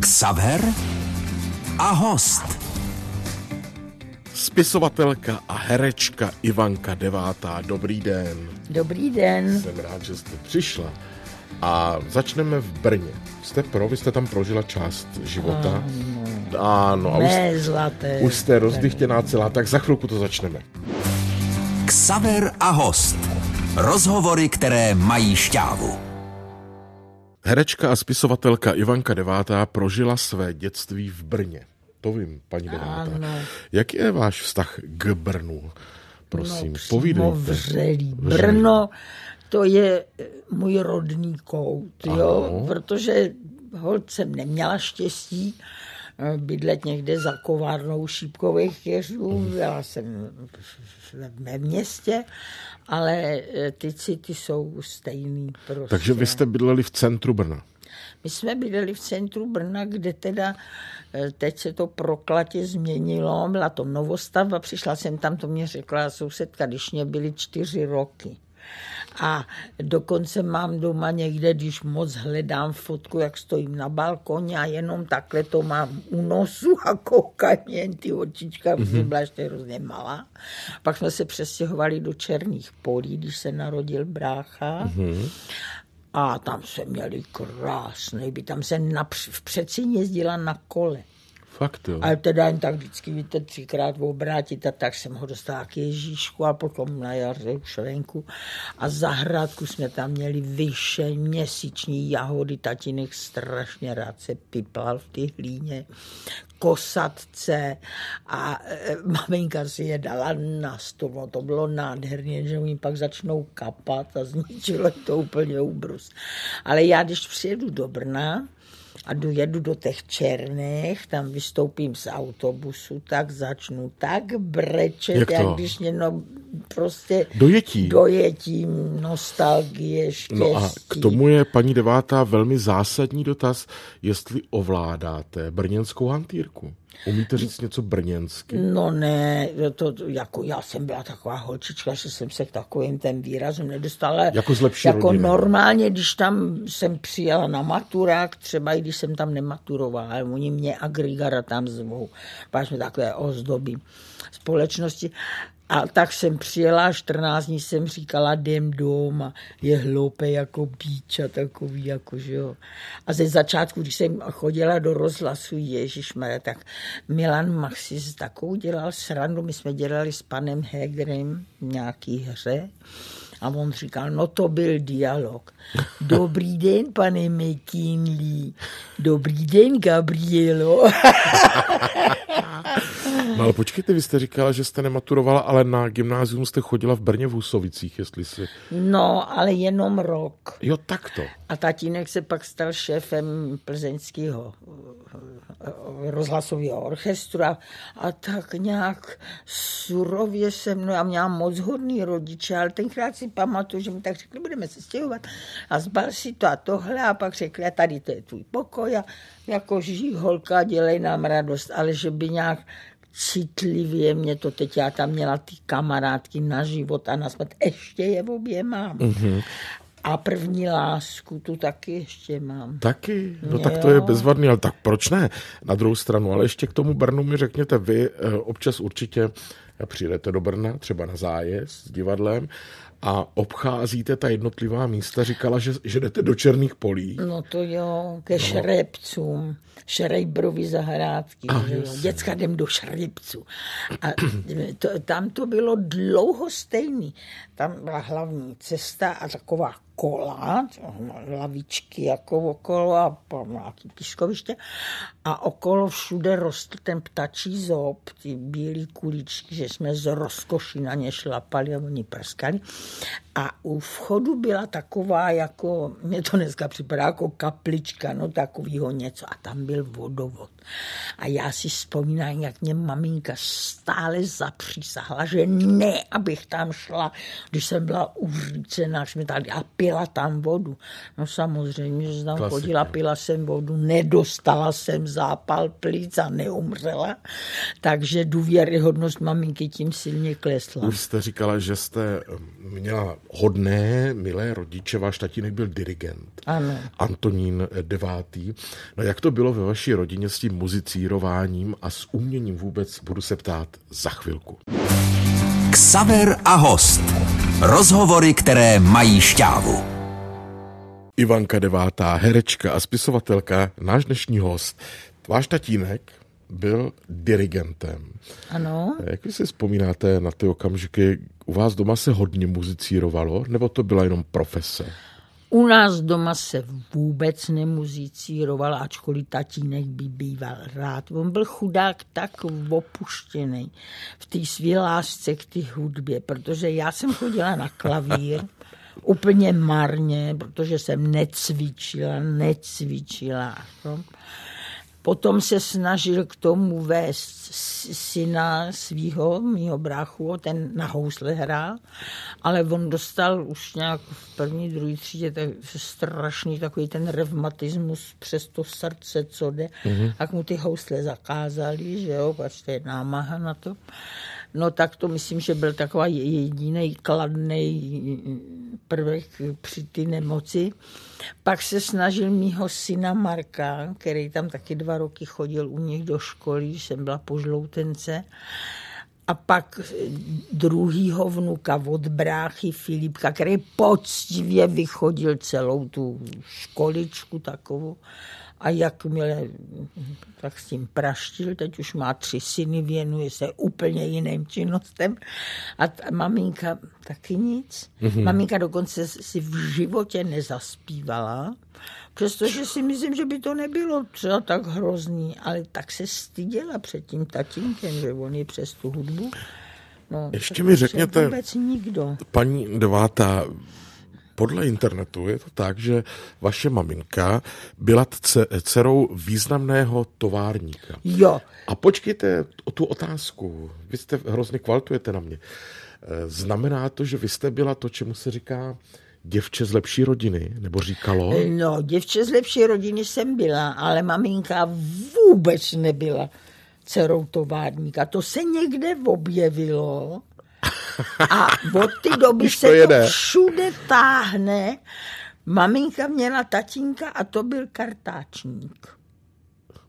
Xaver a host. Spisovatelka a herečka Ivanka Devátá. Dobrý den. Dobrý den. Jsem rád, že jste přišla. A začneme v Brně. Jste pro, vy jste tam prožila část života. Ano. ano a už, zlaté. Už jste rozdychtěná celá, tak za chvilku to začneme. Ksaver a host. Rozhovory, které mají šťávu. Herečka a spisovatelka Ivanka Devátá prožila své dětství v Brně. To vím, paní Devátá. Ano. Jak je váš vztah k Brnu? Prosím, no, povídejte. Vřelý. Brno, to je eh, můj rodný kout, jo, protože hold jsem neměla štěstí eh, bydlet někde za kovárnou šípkových. Mhm. Já jsem ve městě, ale eh, ty city jsou stejný. Prostě. Takže vy jste bydleli v centru Brna? My jsme bydleli v centru Brna, kde teda teď se to proklatě změnilo, byla to novostavba, přišla jsem tam, to mě řekla sousedka, když mě byly čtyři roky. A dokonce mám doma někde, když moc hledám fotku, jak stojím na balkoně a jenom takhle to mám u nosu a koukám jen ty očička, mm-hmm. byla ještě hrozně malá. Pak jsme se přestěhovali do Černých polí, když se narodil brácha. Mm-hmm. A tam se měli krásný by tam se na, v Přecíně jezdila na kole. Fakt jo. Ale teda jen tak vždycky, víte, třikrát obrátit a tak jsem ho dostala k Ježíšku a potom na jaře už venku. A zahrádku jsme tam měli vyše měsíční jahody, tatínek strašně rád se piplal v ty hlíně, kosatce a e, maminka si je dala na stůl. No, to bylo nádherně, že oni pak začnou kapat a zničilo to úplně úbrus. Ale já, když přijedu do Brna, a dojedu do těch černých, tam vystoupím z autobusu, tak začnu tak brečet, jak, jak když mě no, prostě dojetí. dojetím nostalgie, štěstí. No a k tomu je, paní devátá, velmi zásadní dotaz, jestli ovládáte brněnskou hantýrku. Umíte říct něco brněnsky? No ne, to, jako já jsem byla taková holčička, že jsem se k takovým ten výrazům nedostala. Jako z lepší Jako rodiny. normálně, když tam jsem přijela na maturák, třeba i když jsem tam nematurovala, oni mě agrigara tam zvou, pak jsme takové ozdoby společnosti. A tak jsem přijela, 14 dní jsem říkala, jdem doma, je hloupé jako bíč a takový, jako, že jo. A ze začátku, když jsem chodila do rozhlasu, Ježišmarja, tak Milan Maxi s takovou dělal srandu, my jsme dělali s panem Hegrem nějaký hře a on říkal, no to byl dialog. Dobrý den, pane McKinley. Dobrý den, Gabrielo. no ale počkejte, vy jste říkala, že jste nematurovala, ale na gymnázium jste chodila v Brně v Husovicích, jestli si... No, ale jenom rok. Jo, takto. A tatínek se pak stal šéfem plzeňského eh, rozhlasového orchestru a, a tak nějak surově se mnou, já měla moc hodný rodiče, ale tenkrát si pamatuju, že mi tak řekli, budeme se stěhovat a zbal si to a tohle a pak řekli, a tady to je tvůj pokoj a jako žij holka, dělej nám radost, ale že by nějak citlivě mě to teď, já tam měla ty kamarádky na život a na smrt, ještě je v obě mám. Mm-hmm. A první lásku tu taky ještě mám. Taky? No jo. tak to je bezvadný, ale tak proč ne? Na druhou stranu, ale ještě k tomu Brnu mi řekněte, vy eh, občas určitě přijdete do Brna, třeba na zájezd s divadlem a obcházíte ta jednotlivá místa. Říkala, že, že jdete do černých polí. No to jo, ke no. šrepcům, šrejbrovi zahrádky. A, že jo. Děcka jdem do šrepců. A to, tam to bylo dlouho stejný. Tam byla hlavní cesta a taková kola, lavičky jako okolo a nějaký pískoviště a okolo všude rostl ten ptačí zob, ty bílé kuličky, že jsme z rozkoší na ně šlapali a oni prskali. A u vchodu byla taková jako, mě to dneska připadá jako kaplička, no takovýho něco. A tam byl vodovod. A já si vzpomínám, jak mě maminka stále zapřísahla, že ne, abych tam šla, když jsem byla uřícená, že mi tady a pila tam vodu. No samozřejmě, že tam Klasika. chodila, pila jsem vodu, nedostala jsem zápal plic a neumřela, takže důvěryhodnost maminky tím silně klesla. Už jste říkala, že jste um, měla hodné, milé rodiče, váš tatínek byl dirigent. Ano. Antonín devátý. No jak to bylo ve vaší rodině s tím muzicírováním a s uměním vůbec, budu se ptát za chvilku. Ksaver a host. Rozhovory, které mají šťávu. Ivanka devátá, herečka a spisovatelka, náš dnešní host. Váš tatínek byl dirigentem. Ano. Jak vy si vzpomínáte na ty okamžiky, u vás doma se hodně muzicírovalo, nebo to byla jenom profese? U nás doma se vůbec nemuzicíroval, ačkoliv tatínek by býval rád. On byl chudák tak opuštěný v té své lásce k té hudbě, protože já jsem chodila na klavír úplně marně, protože jsem necvičila, necvičila. No. Potom se snažil k tomu vést syna svého, mýho bráchu, ten na housle hrál, ale on dostal už nějak v první, druhé třídě tak strašný takový ten revmatismus přes to srdce, co jde, mm-hmm. tak mu ty housle zakázali, že jo, pač to je námaha na to. No tak to myslím, že byl taková jediný kladný prvek při ty nemoci. Pak se snažil mýho syna Marka, který tam taky dva roky chodil u nich do školy, jsem byla po žloutence. A pak druhýho vnuka od bráchy Filipka, který poctivě vychodil celou tu školičku takovou. A jakmile tak s tím praštil, teď už má tři syny, věnuje se úplně jiným činnostem. A ta maminka taky nic. Mm-hmm. Maminka dokonce si v životě nezaspívala, přestože si myslím, že by to nebylo třeba tak hrozný, ale tak se styděla před tím tatínkem, že on je přes tu hudbu. No, Ještě mi řekněte, vůbec nikdo. paní devátá, podle internetu je to tak, že vaše maminka byla dcerou významného továrníka. Jo. A počkejte o tu otázku. Vy jste hrozně kvaltujete na mě. Znamená to, že vy jste byla to, čemu se říká děvče z lepší rodiny, nebo říkalo? No, děvče z lepší rodiny jsem byla, ale maminka vůbec nebyla dcerou továrníka. To se někde objevilo a od té doby Už to se to, jede. všude táhne. Maminka měla tatínka a to byl kartáčník.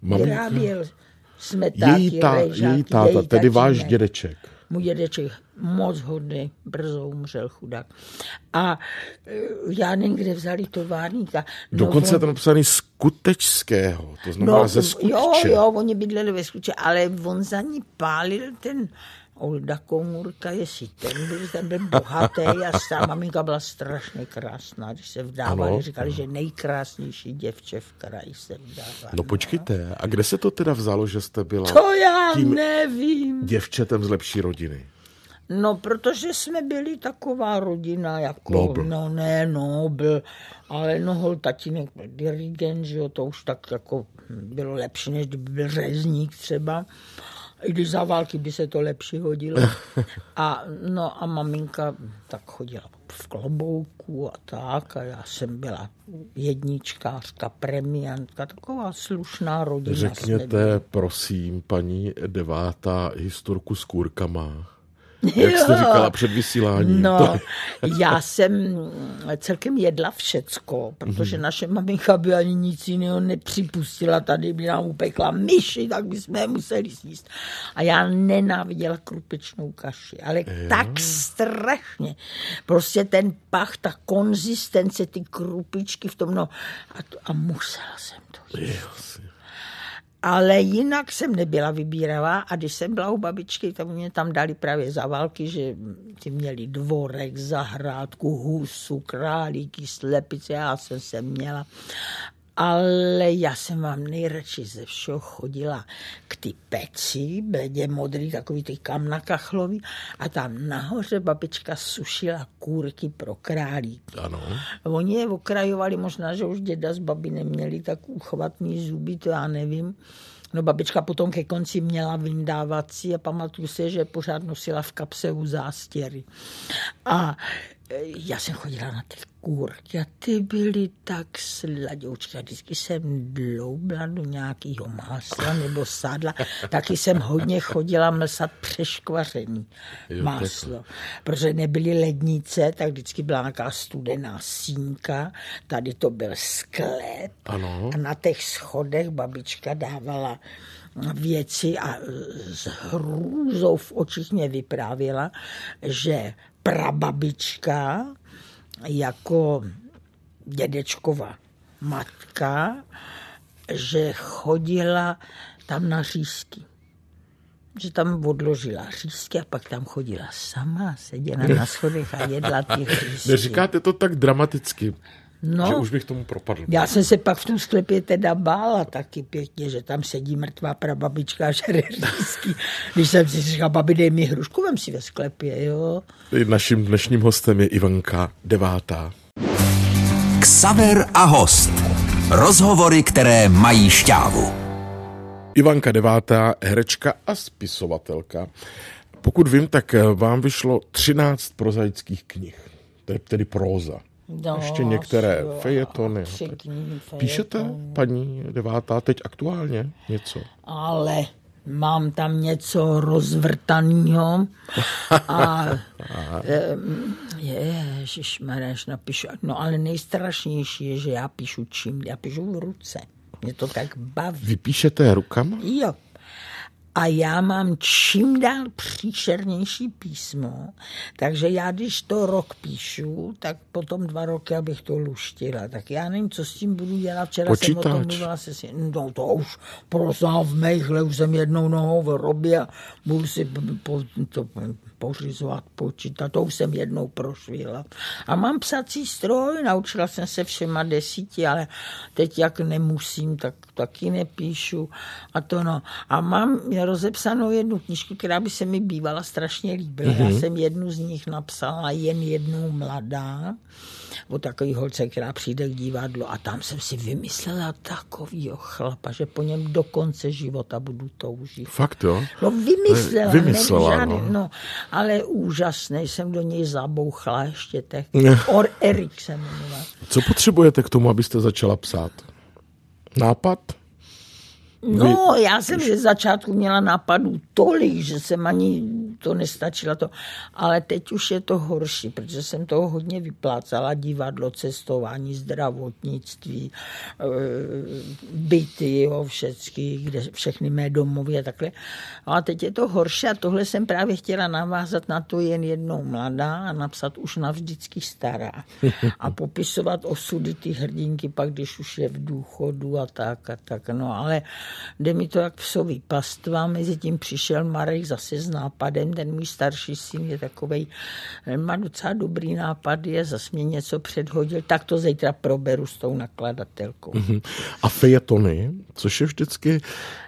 Maminka? Vyráběl smetáky, Její, ta, rejžáky, její táta, její tedy váš dědeček. Můj dědeček moc hodný, brzo umřel chudák. A e, já nevím, kde vzali továrníka. No, Dokonce je on- to napsaný z Kutečského, to znamená no, ze jo, Skutče. jo, oni bydleli ve Skutče, ale on za ní pálil ten Olda Komurka, jestli ten byl, ten byl bohatý a ta maminka byla strašně krásná, když se vdávali, Ano, říkali, že nejkrásnější děvče v kraji se vdává. No počkejte, a kde se to teda vzalo, že jste byla To já tím nevím. děvčetem z lepší rodiny? No, protože jsme byli taková rodina, jako, Nobl. no ne, nobl, ale no, hol tatínek byl dirigent, že jo, to už tak jako bylo lepší, než kdyby byl řezník třeba. I když za války by se to lepší hodilo. A, no a maminka tak chodila v klobouku a tak a já jsem byla jedničkářka, premiantka, taková slušná rodina. Řekněte, prosím, paní devátá historku s kůrkama. Jak jste Jo. říkala před vysíláním. No, To, já jsem celkem jedla všecko, protože naše maminka by ani nic jiného nepřipustila. Tady by nám upekla myši, tak bychom je museli sníst. A já nenáviděla krupečnou kaši, ale tak strašně. Prostě ten pach, ta konzistence, ty krupičky v tom, no. A, to, a musela jsem to jíst. Ale jinak jsem nebyla vybíravá a když jsem byla u babičky, tak mě tam dali právě za války, že ti měli dvorek, zahrádku, husu, králíky, slepice, já jsem se měla. Ale já jsem vám nejradši ze všeho chodila k ty peci, bledě modrý, takový ty kam na kachlový, a tam nahoře babička sušila kůrky pro králíky. ano. Oni je okrajovali, možná, že už děda s babi neměli tak uchvatný zuby, to já nevím. No babička potom ke konci měla vyndávací a pamatuju si, že pořád nosila v kapse u zástěry. A já jsem chodila na ty kůrky a ty byly tak sladoučky. A vždycky jsem dloubla do nějakého másla nebo sádla. Taky jsem hodně chodila mlsat přeškvařený máslo. Protože nebyly lednice, tak vždycky byla nějaká studená sínka. Tady to byl sklep. Ano. A na těch schodech babička dávala věci a s hrůzou v očích mě vyprávěla, že prababička jako dědečkova matka, že chodila tam na řízky. Že tam odložila řízky a pak tam chodila sama, seděla na schodech a jedla ty řízky. Neříkáte to tak dramaticky, No. že už bych tomu propadl. Já jsem se pak v tom sklepě teda bála taky pěkně, že tam sedí mrtvá prababička a žere řízky. Když jsem si říkal, babi, dej mi hrušku, vem si ve sklepě, jo. Naším dnešním hostem je Ivanka Devátá. Ksaver a host. Rozhovory, které mají šťávu. Ivanka Devátá, herečka a spisovatelka. Pokud vím, tak vám vyšlo 13 prozaických knih. To je tedy próza. No, Ještě některé jo, fejetony. tři knihy Píšete, paní Devátá, teď aktuálně něco? ale mám tam něco rozvrtaného a em, ježišmareš, napíšu, no ale nejstrašnější je, že já píšu čím, já píšu v ruce. Mě to tak baví. Vy píšete rukama? Jo. A já mám čím dál příšernější písmo, takže já, když to rok píšu, tak potom dva roky, abych to luštila. Tak já nevím, co s tím budu dělat. Včera jsem o tom Počítač. mluvila se si, no to už prosám v mejchle, už jsem jednou nohou v robě a budu si po, to pořizovat počítat, to už jsem jednou prošvihla. A mám psací stroj, naučila jsem se všema desíti, ale teď jak nemusím, tak taky nepíšu. A to no. A mám rozepsanou jednu knižku, která by se mi bývala strašně líbila. Mm-hmm. Já jsem jednu z nich napsala jen jednou mladá, o takový holce, která přijde k divadlu a tam jsem si vymyslela takovýho chlapa, že po něm do konce života budu toužit. Fakt jo? No vymyslela, Vymyslela, žádný, no. no. ale úžasný, jsem do něj zabouchla ještě tak. Or Erik se jmenoval. Co potřebujete k tomu, abyste začala psát? Nápad? No, já jsem ze začátku měla nápadů tolik, že jsem ani to nestačila to. Ale teď už je to horší, protože jsem toho hodně vyplácala. Divadlo, cestování, zdravotnictví, eh, byty, jo, všechny, kde, všechny mé domovy a takhle. A teď je to horší a tohle jsem právě chtěla navázat na to jen jednou mladá a napsat už navždycky stará. A popisovat osudy ty hrdinky pak, když už je v důchodu a tak a tak. No ale jde mi to jak psový pastva. Mezi tím přišel Marek zase s nápadem, ten můj starší syn je takovej, ten má docela dobrý nápad, je zase mě něco předhodil, tak to zítra proberu s tou nakladatelkou. Mhm. A fejetony, což je vždycky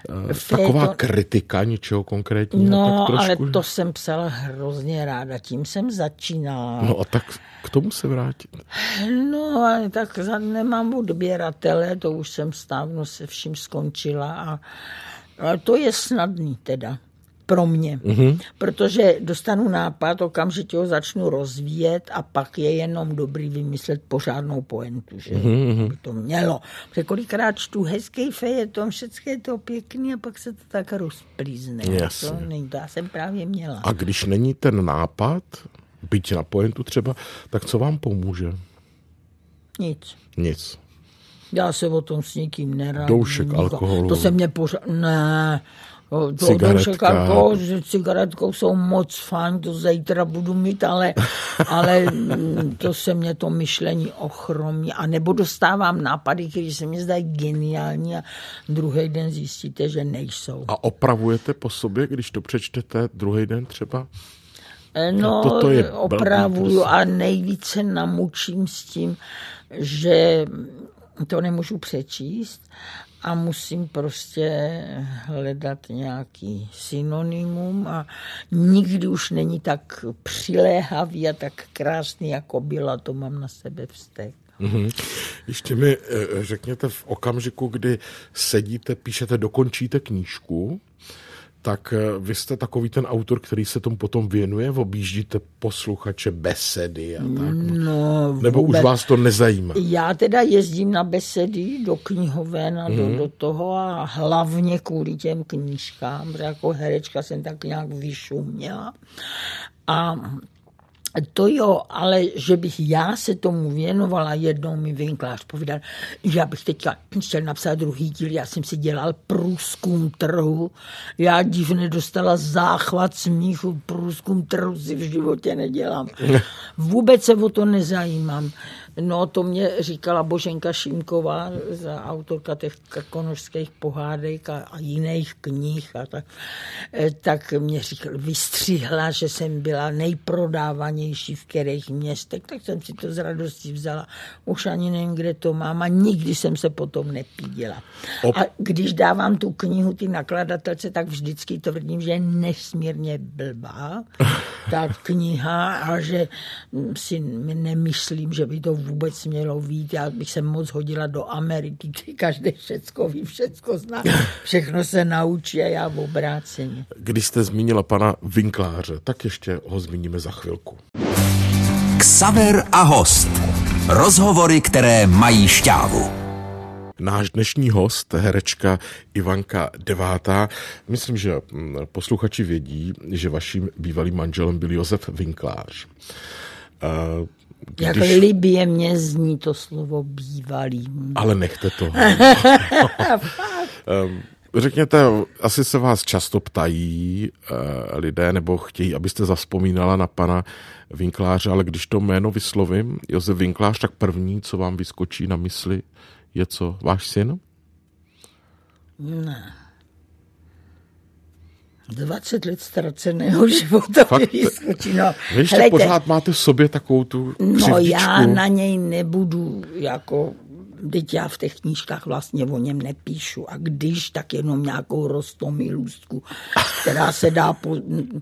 uh, taková Fejeton- kritika něčeho konkrétního. No, tak ale trošku... to jsem psala hrozně ráda, tím jsem začínala. No a tak k tomu se vrátit. No, ale tak za- nemám odběratele, to už jsem stávno se vším skončila a, a to je snadný teda pro mě, mm-hmm. protože dostanu nápad, okamžitě ho začnu rozvíjet a pak je jenom dobrý vymyslet pořádnou poentu, že mm-hmm. by to mělo. Protože kolikrát čtu hezký fejeton, všechno je to pěkný a pak se to tak rozplízne. Jasně. To, není, to já jsem právě měla. A když není ten nápad, byť na pointu třeba, tak co vám pomůže? Nic. Nic. Já se o tom s nikým neradím. Doušek alkoholu. To se mě pořád... Ne. To, Cigaretka. alkohol, že cigaretkou jsou moc fajn, to zítra budu mít, ale, ale mm, to se mě to myšlení ochromí. A nebo dostávám nápady, které se mi zdají geniální a druhý den zjistíte, že nejsou. A opravujete po sobě, když to přečtete druhý den třeba? No, toto je blbý opravuju prostě. a nejvíce namučím s tím, že to nemůžu přečíst a musím prostě hledat nějaký synonymum a nikdy už není tak přiléhavý a tak krásný, jako byla, to mám na sebe vztek. Mhm. Ještě mi eh, řekněte v okamžiku, kdy sedíte, píšete, dokončíte knížku, tak eh, vy jste takový ten autor, který se tomu potom věnuje, objíždíte posluchače besedy a tak? No, Nebo vůbec. už vás to nezajímá? Já teda jezdím na besedy do knihoven a Mhm. do, do toho a hlavně kvůli těm knížkám, protože jako herečka jsem tak nějak vyšuměla. A to jo, ale že bych já se tomu věnovala, jednou mi Vinklář povídal, že já bych teďka chtěl napsat druhý díl, já jsem si dělal průzkum trhu, já divně dostala záchvat smíchu, průzkum trhu si v životě nedělám. Vůbec se o to nezajímám. No, to mě říkala Boženka Šimková, za autorka těch konožských pohádek a, a jiných knih. A tak, Eh, tak mě říkala, vystřihla, že jsem byla nejprodávanější v kterých městech, tak jsem si to s radostí vzala. Už ani nevím, kde to mám a nikdy jsem se potom nepíděla. Op- A když dávám tu knihu ty nakladatelce, tak vždycky tvrdím, že je nesmírně blbá ta kniha a že si nemyslím, že by to vůbec mělo vít. Já bych se moc hodila do Ameriky, ty každý všecko ví, všecko zná, všechno se naučí a já v obráceně. Když jste zmínila pana Vinkláře, tak ještě ho zmíníme za chvilku. Ksaver a host. Rozhovory, které mají šťávu. Náš dnešní host, herečka Ivanka Devátá, myslím, že mm, posluchači vědí, že vaším bývalým manželem byl Josef Vinklář. Eh, Jak Když, libě mě zní to slovo bývalý. ale nechte to. Ehm, Řekněte, asi se vás často ptají uh, lidé, nebo chtějí, abyste zavzpomínala na pana Vinkláře, ale když to jméno vyslovím, Josef Vinklář, tak první, co vám vyskočí na mysli, je co? Váš syn? 20 let ztraceného života Fakt? vyskočí. No, Vy ještě helejte, pořád máte v sobě takovou tu No křivdičku. já na něj nebudu jako Teď já v těch knížkách vlastně o něm nepíšu a když, tak jenom nějakou rostomilůstku, která se dá po,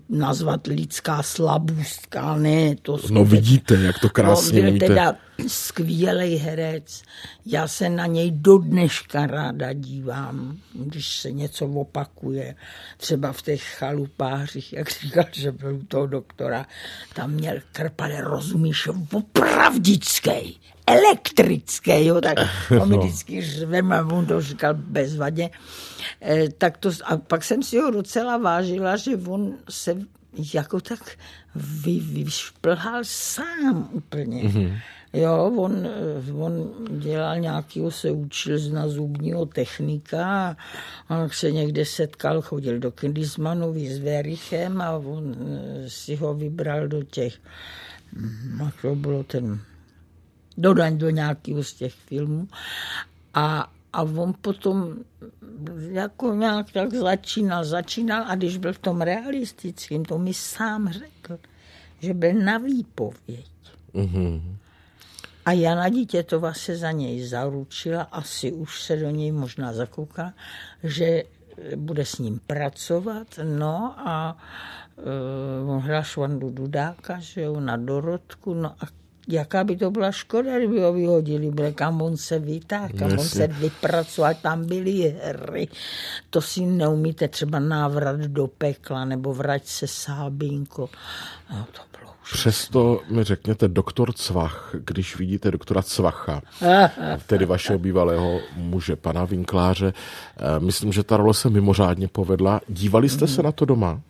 nazvat lidská slabůstka, ne, to No skutečně- vidíte, jak to krásně no, byl umíte. teda skvělý herec. Já se na něj do dneška ráda dívám, když se něco opakuje. Třeba v těch chalupářích, jak říkal, že byl u toho doktora, tam měl krpale, rozumíš, opravdický, elektrický, jo, tak on mi vždycky řvem a on to říkal bezvadně. Eh, tak to, a pak jsem si ho docela vážila, že on se jako tak vy, vyšplhal sám úplně. Mm-hmm. Jo, on, eh, on dělal nějakého, se učil na zubního technika a on se někde setkal, chodil do Kindismanovi s Verichem a on eh, si ho vybral do těch, jak to bylo ten, dodaň do nějakého z těch filmů a a on potom jako nějak tak začínal, začínal a když byl v tom realistickém, to mi sám řekl, že byl na výpověď. Mm-hmm. A Jana Dítětova se za něj zaručila, asi už se do něj možná zakoukala, že bude s ním pracovat, no a uh, on hrál Švandu Dudáka, že jo, na Dorotku, no a jaká by to byla škoda, kdyby ho vyhodili, bude kam on se vytáhl, kam on Jasně. se vypracoval, tam byly hry. To si neumíte třeba návrat do pekla, nebo vrať se Sábinko. No, to bylo už. Přesto mi řekněte doktor Cvach, když vidíte doktora Cvacha, tedy vašeho bývalého muže, pana Vinkláře, myslím, že ta role se mimořádně povedla. Dívali jste se na to doma?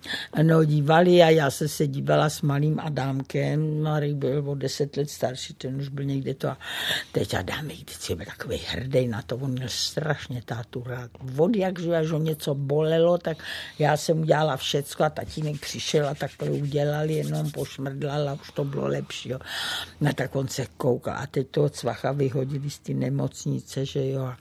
No, dívali a já jsem se dívala s malým Adámkem, Marek byl o deset let starší, ten už byl někde to a teď Adámek vždycky byl takový hrdý na to, on měl strašně tátu rád. Od jak, že až ho něco bolelo, tak já jsem udělala všecko a tatínek přišel a takhle udělal, jenom pošmrdlal a už to bylo lepší. Jo. No tak on se koukal a teď toho cvacha vyhodili z té nemocnice, že jo, a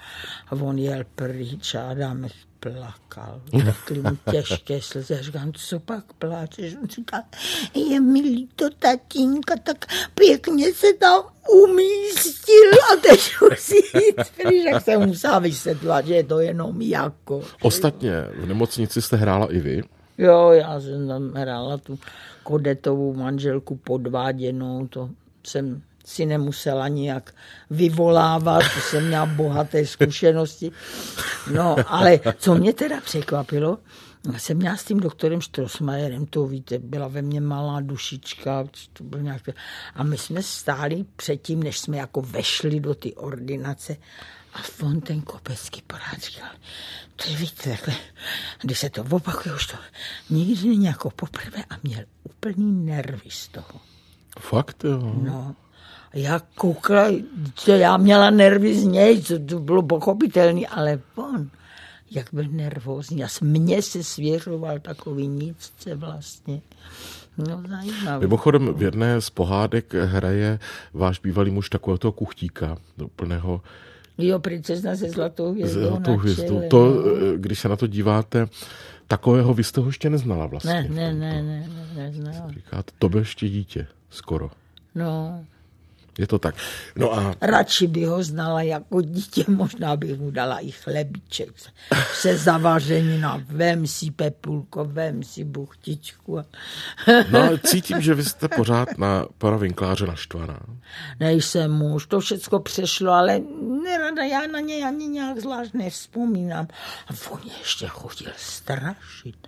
on jel pryč a Adámek plakal. Takhle mu těžké slzy. Já říkám, co pak pláčeš? On říká, je mi líto tatínka, tak pěkně se tam umístil a teď musí jít pryč. Tak jsem musela vysvětlovat, že je to jenom jako. Ostatně v nemocnici jste hrála i vy. Jo, já jsem tam hrála tu kodetovou manželku podváděnou, to jsem si nemusela nijak vyvolávat, to jsem měla bohaté zkušenosti. No, ale co mě teda překvapilo, Já jsem měla s tím doktorem Štrosmajerem, to víte, byla ve mně malá dušička, to byl nějak... a my jsme stáli předtím, než jsme jako vešli do ty ordinace a on ten Kopecký porád říkal, to je víc takhle, když se to opakuje, už to nikdy není jako poprvé a měl úplný nervy z toho. Fakt, jo. No, já koukala, že já měla nervy z něj, co to bylo pochopitelné, ale on, jak byl nervózní. A mně se svěřoval takový nicce vlastně. No, zajímavé. Mimochodem, v jedné z pohádek hraje váš bývalý muž takového toho kuchtíka, úplného Jo, princezna se zlatou hvězdou. Zlatou hvězdou. To, no. když se na to díváte, takového vy jste ho ještě neznala vlastně. Ne, ne, ne, ne, ne, neznala. Říkáte, to byl ještě dítě, skoro. No, je to tak. No a... Radši by ho znala jako dítě, možná bych mu dala i chlebíček se zavařenina. Vem si pepulko, vem si buchtičku. no ale cítím, že vy jste pořád na pana Vinkláře naštvaná. Nejsem muž, to všecko přešlo, ale nerada já na něj ani nějak zvlášť nevzpomínám. A on ještě chodil strašit.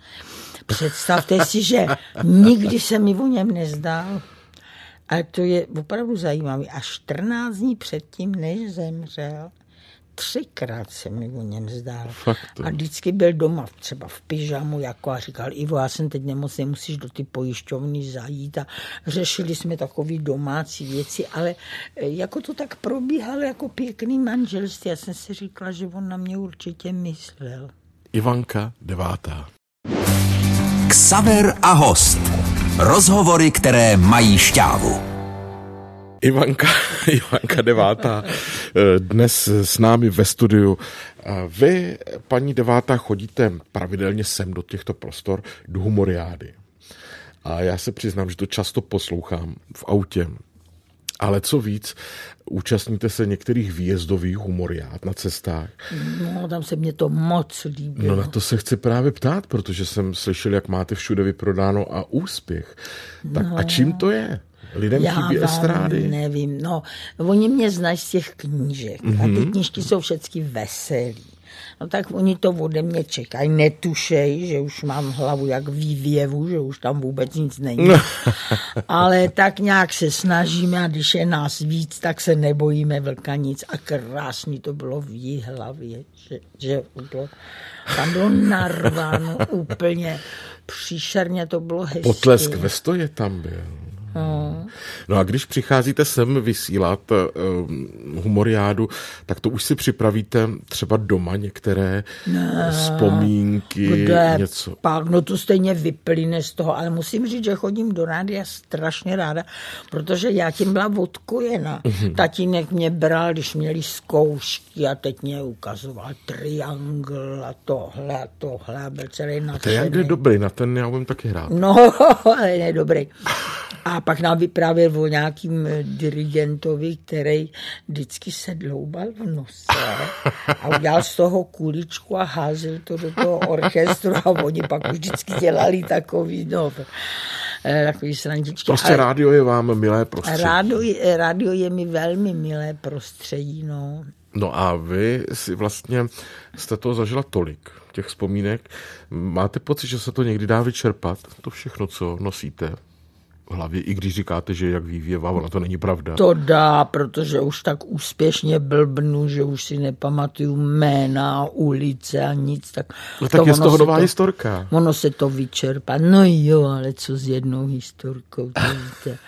Představte si, že nikdy se mi o něm nezdál. Ale to je opravdu zajímavé. A 14 dní předtím, než zemřel, třikrát se mi o něm zdál. Fakt, a vždycky byl doma, třeba v pyžamu, jako a říkal, Ivo, já jsem teď nemocný, musíš do ty pojišťovny zajít. A řešili jsme takové domácí věci, ale e, jako to tak probíhalo jako pěkný manželství. Já jsem si říkala, že on na mě určitě myslel. Ivanka devátá. Ksaver a host. Rozhovory, které mají šťávu. Ivanka, Ivanka Devátá, eh, dnes s námi ve studiu. Vy, paní Devátá, chodíte pravidelně sem do těchto prostor, do humoriády. A já se přiznám, že to často poslouchám v autě, ale co víc, účastníte se některých výjezdových humoriát na cestách. No, tam se mě to moc líbí. No na to se chci právě ptát, protože jsem slyšel, jak máte všude vyprodáno a úspěch. Tak no, a čím to je? Lidem já chybí vám estrády? nevím, no, oni mě znají z těch knížek mm-hmm. a ty Mhm. knížky jsou všechny veselý. No tak oni to ode mě čekají, netušej, že už mám hlavu jak vývěvu, že už tam vůbec nic není. Ale tak nějak se snažíme a když je nás víc, tak se nebojíme vlka nic. A krásný to bylo v jí hlavě, že, že bylo, tam bylo narváno úplně příšerně, to bylo hezké. Potlesk ve stoje tam byl. No. No a když přicházíte sem vysílat uh, humoriádu, tak to už si připravíte třeba doma některé ne, vzpomínky, Kde něco. pak, no to stejně vyplyne z toho, ale musím říct, že chodím do rádia strašně ráda, protože já tím byla odkojena. Mm-hmm. Tatínek mě bral, když měli zkoušky a teď mě ukazoval triangl a tohle a tohle a byl celý nadšený. Triangl je dobrý, na ten já budem taky hrát. No, ale ne dobrý. A pak nám vyprávěl o nějakým dirigentovi, který vždycky se dloubal v nose a udělal z toho kuličku a házel to do toho orchestru a oni pak už vždycky dělali takový, no, eh, takový srandičky. Prostě Ale rádio je vám milé prostředí. rádio, je- rádio je mi velmi milé prostředí, no. No a vy si vlastně jste toho zažila tolik, těch vzpomínek. Máte pocit, že se to někdy dá vyčerpat? To všechno, co nosíte hlavě, i když říkáte, že jak vývěva, ona to není pravda. To dá, protože už tak úspěšně blbnu, že už si nepamatuju jména, ulice a nic. Tak, No tak je z toho nová to, historka. Ono se to vyčerpá. No jo, ale co s jednou historkou, to víte.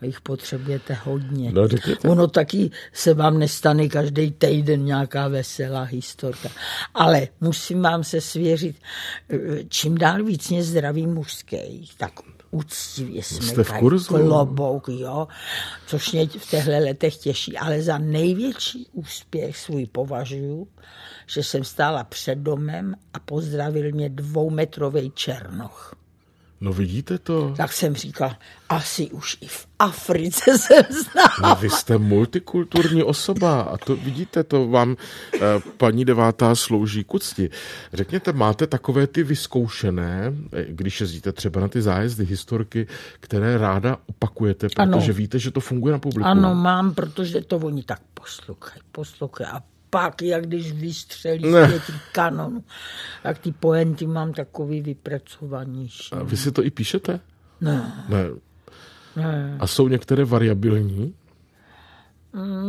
A jich potřebujete hodně. No, řekněte. ono taky se vám nestane každý týden nějaká veselá historka. Ale musím vám se svěřit, eh, čím dál víc mě zdraví mužský, tak úctivě Jste v smykají klobouk, jo, což mě v těchto letech těší. Ale za největší úspěch svůj považuji, že jsem stála před domem a pozdravil mě dvoumetrový černoch. No vidíte to? Tak jsem říkal, asi už i v Africe jsem znal. No, vy jste multikulturní osoba a to vidíte, to vám eh, paní devátá slouží k úcti. Řekněte, máte takové ty vyzkoušené, eh, když jezdíte třeba na ty zájezdy, historky, které ráda opakujete, protože Ano. víte, že to funguje na publiku. Ano, mám, protože to oni tak poslouchají, poslouchají a pak, jak když vystřelí Ne. z pěti kanonů. Tak ty poenty mám takový vypracovanější. A vy si to i píšete? Ne, Ne. ne, A jsou některé variabilní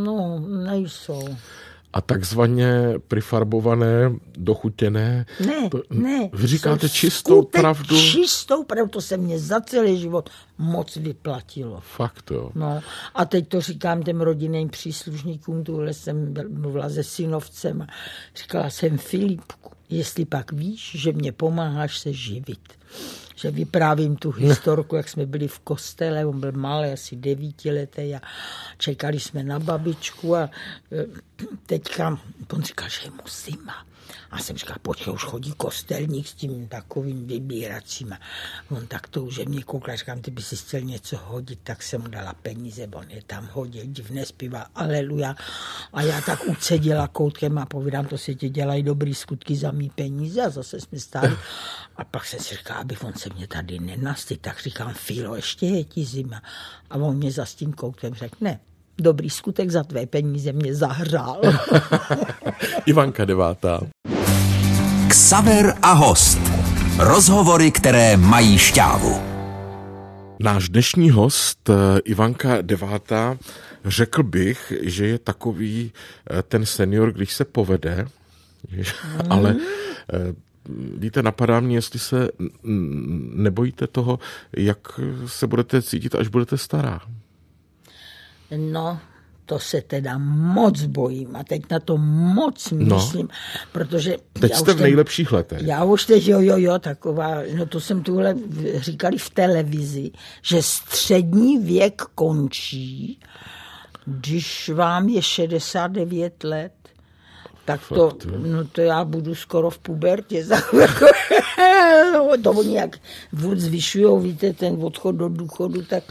no, nejsou. A takzvaně prifarbované, dochutěné. Ne, To- ne. Vy říkáte čistou pravdu? Čistou pravdu, to se mě za celý život moc vyplatilo. Fakt, jo. No a teď to říkám těm rodinným příslušníkům, tuhle jsem mluvila se synovcem a říkala jsem Filipku, jestli pak víš, že mě pomáháš se živit. Že vyprávím tu historku, jak jsme byli v kostele, on byl malý, asi devítiletý a čekali jsme na babičku a e, teďka on říkal, že je mu zima. A jsem říkal, počkej, už chodí kostelník s tím takovým vybíracím. On tak to už mě koukal, říkám, ty by si chtěl něco hodit, tak jsem mu dala peníze, on je tam hodil, divně zpíval, aleluja. A já tak ucedila koutkem a povídám, to si tě dělají dobrý skutky za mý peníze a zase jsme stáli. A pak jsem si říkal, aby on se mě tady nenasty, tak říkám, Filo, ještě je ti zima. A on mě za s tím koutkem řekl, ne, dobrý skutek za tvé peníze mě zahřál. Ivanka devátá. Ksaver a host. Rozhovory, které mají šťávu. Náš dnešní host, eh, Ivanka Devátá, řekl bych, že je takový eh, ten senior, když se povede, že- ale eh, víte, napadá mě, jestli se nebojíte toho, jak se budete cítit, až budete stará. No, to se teda moc bojím a teď na to moc myslím, protože... No. Teď já jste už v nejlepších letech. Já už teď, jo, jo, jo, taková, no to jsem tuhle říkali v televizi, že střední věk končí, když vám je 69 let. Tak to, no to já budu skoro v pubertě. za- to oni jak furt zvyšujou, víte, ten odchod do důchodu, tak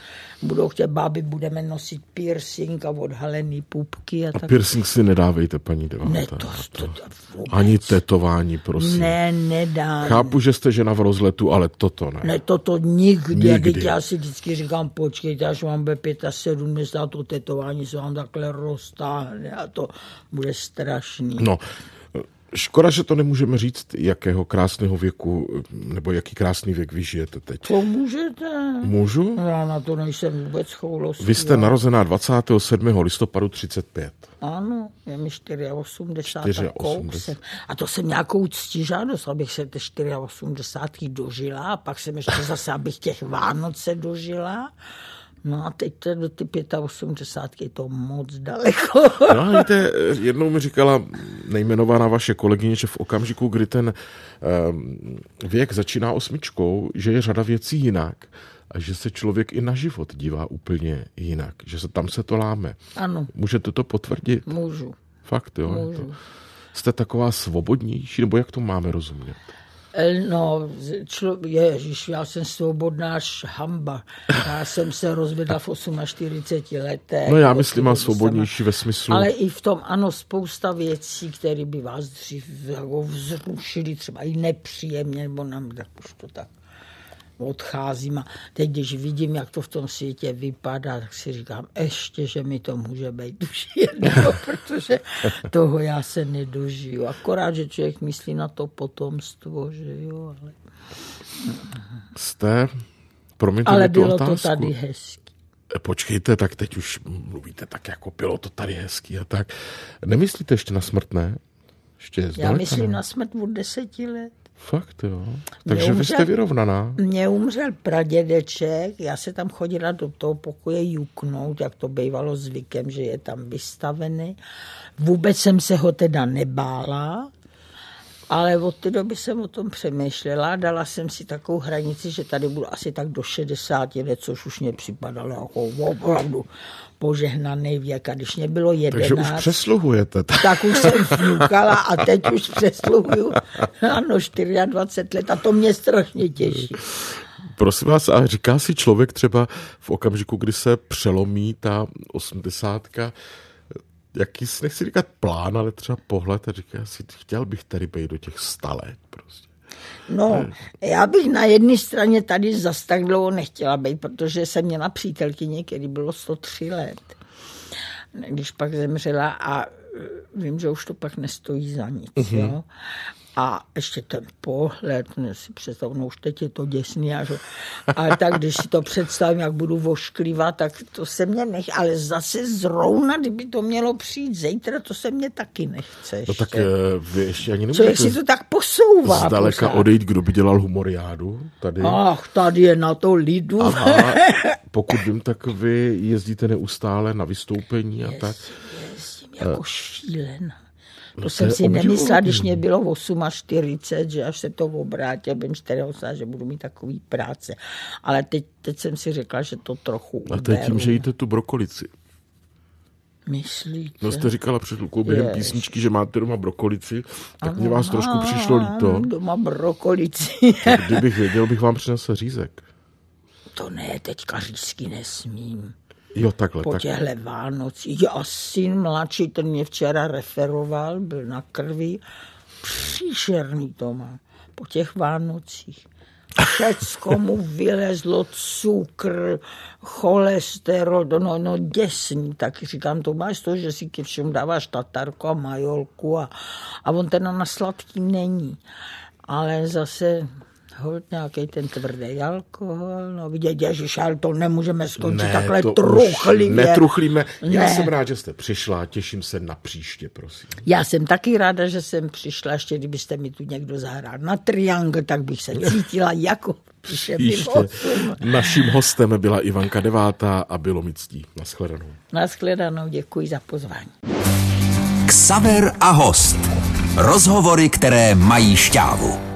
budou chtět, báby, budeme nosit piercing a odhalený pupky a tak. Piercing si nedávejte, paní Devátá. Ne, to, to, to vůbec. Ani tetování, prosím. Ne, nedá. Chápu, že jste žena v rozletu, ale toto ne. Ne, toto nikdy. Nikdy. nikdy. Teď já si vždycky říkám, počkejte, až vám bude 75, to tetování se vám takhle roztáhne a to bude strašný. No, škoda, že to nemůžeme říct, jakého krásného věku, nebo jaký krásný věk vy žijete teď. To můžete. Můžu? Já na to nejsem vůbec choulostivá. Vy jste narozená 27. listopadu 35. Ano, je mi 84 84. a to jsem nějakou ctižádost, abych se té 84 dožila a pak jsem ještě zase, abych těch Vánoce dožila. No a teď to do ty 85 je to moc daleko. No a víte, jednou mi říkala nejmenovaná vaše kolegyně, že v okamžiku, kdy ten um, věk začíná osmičkou, že je řada věcí jinak a že se člověk i na život dívá úplně jinak, že se tam se to láme. Ano, Můžete to potvrdit? můžu. Fakt, jo? Můžu. To, jste taková svobodnější, nebo jak to máme rozumět? Eh, No, člo, ježiš, já jsem svobodná hamba. Já jsem se rozvedla v 48 letech. No já myslím, té má doby svobodnější ve smyslu... Ale i v tom, ano, spousta věcí, které by vás dřív jako vzrušily, třeba i nepříjemně, nebo nám tak už to tak odcházím. A teď, když vidím, jak to v tom světě vypadá, tak si říkám, ještě, že mi to může být už jedno, protože toho já se nedožiju. Akorát, že člověk myslí na to potomstvo, že jo, ale... Jste... Promiňte Ale bylo to otázku. tady hezky. Počkejte, tak teď už mluvíte tak jako bylo to tady hezký a tak. Nemyslíte ještě na smrt, ne? Ještě Já myslím ne? na smrt od deseti let. Fakt, jo. Takže vy umřel- jste vyrovnaná. Mně umřel pradědeček, já se tam chodila do toho pokoje juknout, jak to bývalo zvykem, že je tam vystavený. Vůbec jsem se ho teda nebála, ale od té doby jsem o tom přemýšlela. Dala jsem si takovou hranici, že tady budu asi tak do 60 let, což už mě připadalo jako opravdu požehnaný věk. A když mě bylo 11, Takže už přesluhujete. tak už jsem fňukala a teď už přesluhuju. Ano, 24 let a to mě strašně těší. Prosím vás, a říká si člověk třeba v okamžiku, kdy se přelomí ta osmdesátka, jaký, nechci říkat plán, ale třeba pohled a říká si, chtěl bych tady být do těch sta let prostě. No, já bych na jedné straně tady zas tak dlouho nechtěla být, protože jsem měla přítelkyni, který bylo 103 let, když pak zemřela a vím, že už to pak nestojí za nic. Mm-hmm. Jo? A ještě ten pohled, ne si představ, no už teď je to děsný, a, že, a tak když si to představím, jak budu vošklivá, tak to se mě nech, ale zase zrovna, kdyby to mělo přijít zítra, to se mě taky nechce. Ještě. No tak eh, vy ještě ani Co, nemůžete si to tak posouvá. zdaleka pořád. odejít, kdo by dělal humoriádu tady. Ach, tady je na to lidu. Aha, pokud vím, tak vy jezdíte neustále na vystoupení a tak. Jezdím jako šílená. To to jsem si nemyslela, obdivuhodný. když mě bylo 48, že až se to obrátí, bym 48, že budu mít takový práce. Ale teď, teď jsem si řekla, že to trochu A to je tím, že jíte tu brokolici. Myslíte? No jste říkala před chvilkou během Jež. písničky, že máte doma brokolici, tak mě vás trošku přišlo líto. Doma brokolici. Kdybych věděl, bych vám přinesl řízek. to ne, teďka řízky nesmím. Jo, takhle, Po tak. těchhle Vánocích. Já syn mladší, ten mě včera referoval, byl na krvi. Příšerný to má. Po těch Vánocích. Všecko mu vylezlo, cukr, cholesterol, no, no děsný. Tak říkám, to máš to, že si ke všem dáváš tatarku a majolku a, a on ten na sladký není. Ale zase hold nějaký ten tvrdý alkohol, no vidět, ježiš, ale to nemůžeme skončit takhle to už truchlivě. Netruchlíme. Já Ne. jsem rád, že jste přišla, těším se na příště, prosím. Já jsem taky ráda, že jsem přišla, ještě kdybyste mi tu někdo zahrál na triangl, tak bych se cítila jako Příště. Naším hostem byla Ivanka Devátá a bylo mi ctí. Naschledanou. Naschledanou, děkuji za pozvání. Ksaver a host. Rozhovory, které mají šťávu.